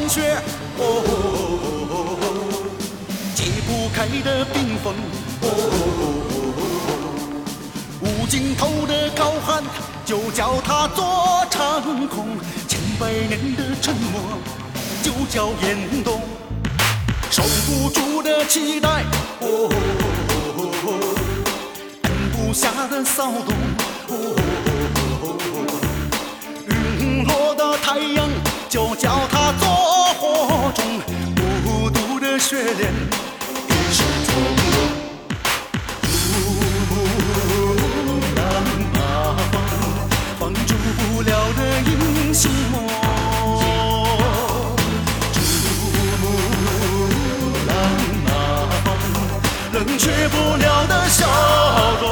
霜雪，哦，解不开的冰封，哦，无尽头的高喊，就叫它做长空，千百年的沉默，就叫严冬，守不住的期待，哦，按不下的骚动，哦。脸一世从容，珠穆朗玛峰，不了的英雄梦。珠穆朗玛峰，冷却不了的笑容。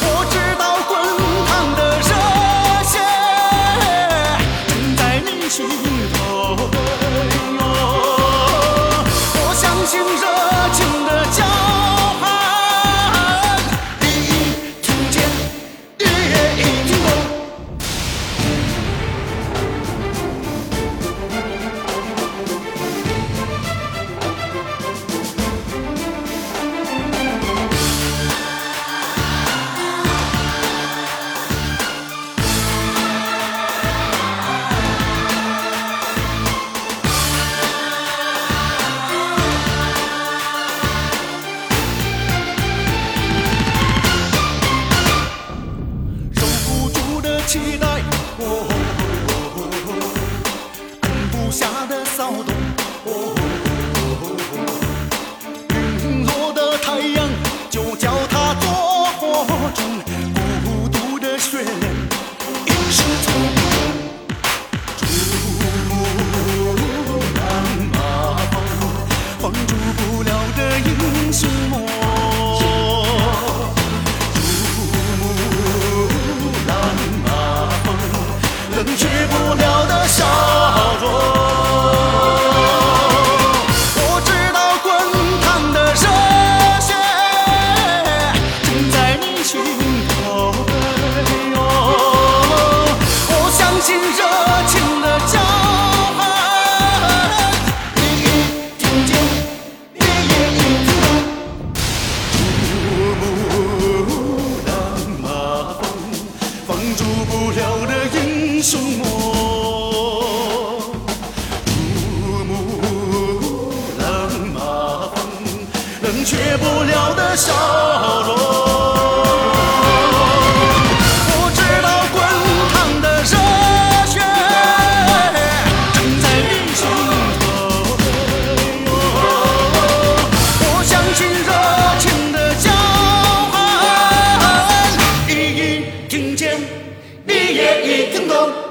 我知道滚烫的热血，在你心头。诉说我，如沐冷芒，冷却不了的伤。你也已听懂。